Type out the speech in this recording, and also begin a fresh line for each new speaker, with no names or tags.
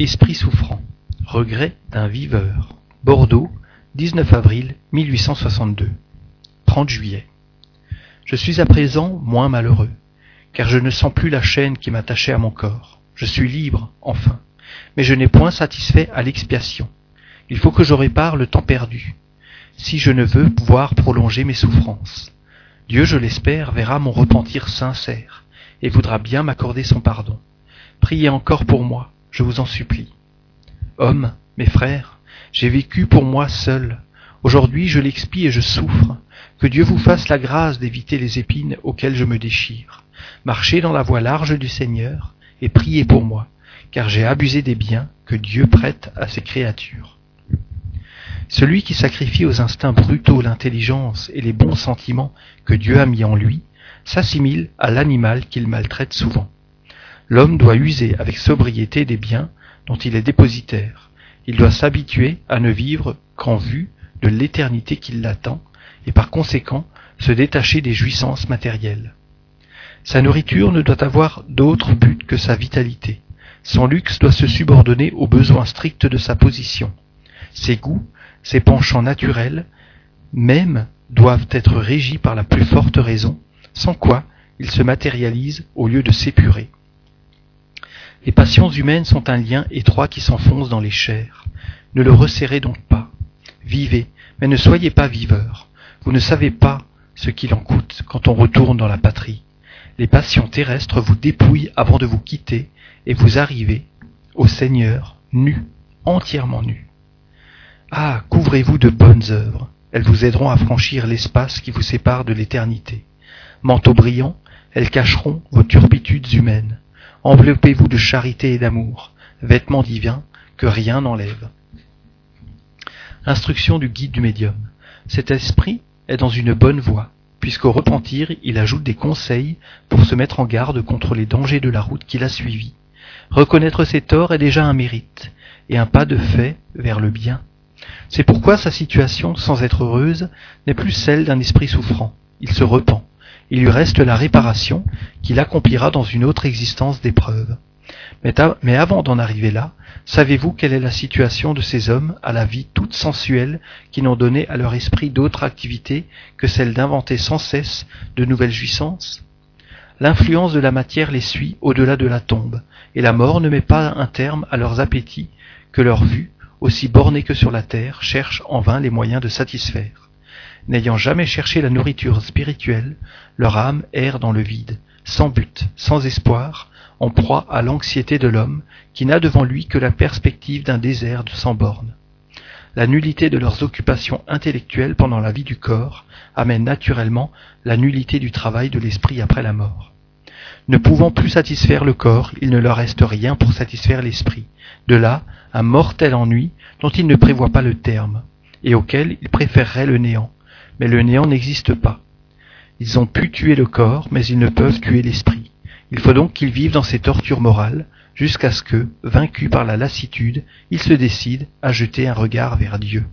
Esprit souffrant. Regret d'un viveur. Bordeaux, 19 avril 1862. 30 juillet. Je suis à présent moins malheureux, car je ne sens plus la chaîne qui m'attachait à mon corps. Je suis libre, enfin, mais je n'ai point satisfait à l'expiation. Il faut que je répare le temps perdu, si je ne veux pouvoir prolonger mes souffrances. Dieu, je l'espère, verra mon repentir sincère, et voudra bien m'accorder son pardon. Priez encore pour moi, je vous en supplie. Hommes, mes frères, j'ai vécu pour moi seul. Aujourd'hui je l'expie et je souffre. Que Dieu vous fasse la grâce d'éviter les épines auxquelles je me déchire. Marchez dans la voie large du Seigneur et priez pour moi, car j'ai abusé des biens que Dieu prête à ses créatures. Celui qui sacrifie aux instincts brutaux l'intelligence et les bons sentiments que Dieu a mis en lui, s'assimile à l'animal qu'il maltraite souvent. L'homme doit user avec sobriété des biens dont il est dépositaire. Il doit s'habituer à ne vivre qu'en vue de l'éternité qui l'attend, et par conséquent se détacher des jouissances matérielles. Sa nourriture ne doit avoir d'autre but que sa vitalité. Son luxe doit se subordonner aux besoins stricts de sa position. Ses goûts, ses penchants naturels, même, doivent être régis par la plus forte raison, sans quoi il se matérialise au lieu de s'épurer. Les passions humaines sont un lien étroit qui s'enfonce dans les chairs. Ne le resserrez donc pas. Vivez, mais ne soyez pas viveurs. Vous ne savez pas ce qu'il en coûte quand on retourne dans la patrie. Les passions terrestres vous dépouillent avant de vous quitter et vous arrivez au Seigneur nu, entièrement nu. Ah, couvrez-vous de bonnes œuvres. Elles vous aideront à franchir l'espace qui vous sépare de l'éternité. Manteau brillant, elles cacheront vos turpitudes humaines. Enveloppez-vous de charité et d'amour, vêtements divins que rien n'enlève. Instruction du guide du médium. Cet esprit est dans une bonne voie, puisqu'au repentir, il ajoute des conseils pour se mettre en garde contre les dangers de la route qu'il a suivie. Reconnaître ses torts est déjà un mérite, et un pas de fait vers le bien. C'est pourquoi sa situation, sans être heureuse, n'est plus celle d'un esprit souffrant. Il se repent il lui reste la réparation qu'il accomplira dans une autre existence d'épreuve. Mais, avant d'en arriver là, savez-vous quelle est la situation de ces hommes à la vie toute sensuelle qui n'ont donné à leur esprit d'autre activité que celle d'inventer sans cesse de nouvelles jouissances? L'influence de la matière les suit au-delà de la tombe, et la mort ne met pas un terme à leurs appétits que leur vue, aussi bornée que sur la terre, cherche en vain les moyens de satisfaire. N'ayant jamais cherché la nourriture spirituelle, leur âme erre dans le vide, sans but, sans espoir, en proie à l'anxiété de l'homme qui n'a devant lui que la perspective d'un désert sans bornes. La nullité de leurs occupations intellectuelles pendant la vie du corps amène naturellement la nullité du travail de l'esprit après la mort. Ne pouvant plus satisfaire le corps, il ne leur reste rien pour satisfaire l'esprit. De là, un mortel ennui dont ils ne prévoient pas le terme, et auquel ils préféreraient le néant, mais le néant n'existe pas. Ils ont pu tuer le corps, mais ils ne peuvent tuer l'esprit. Il faut donc qu'ils vivent dans ces tortures morales, jusqu'à ce que, vaincus par la lassitude, ils se décident à jeter un regard vers Dieu.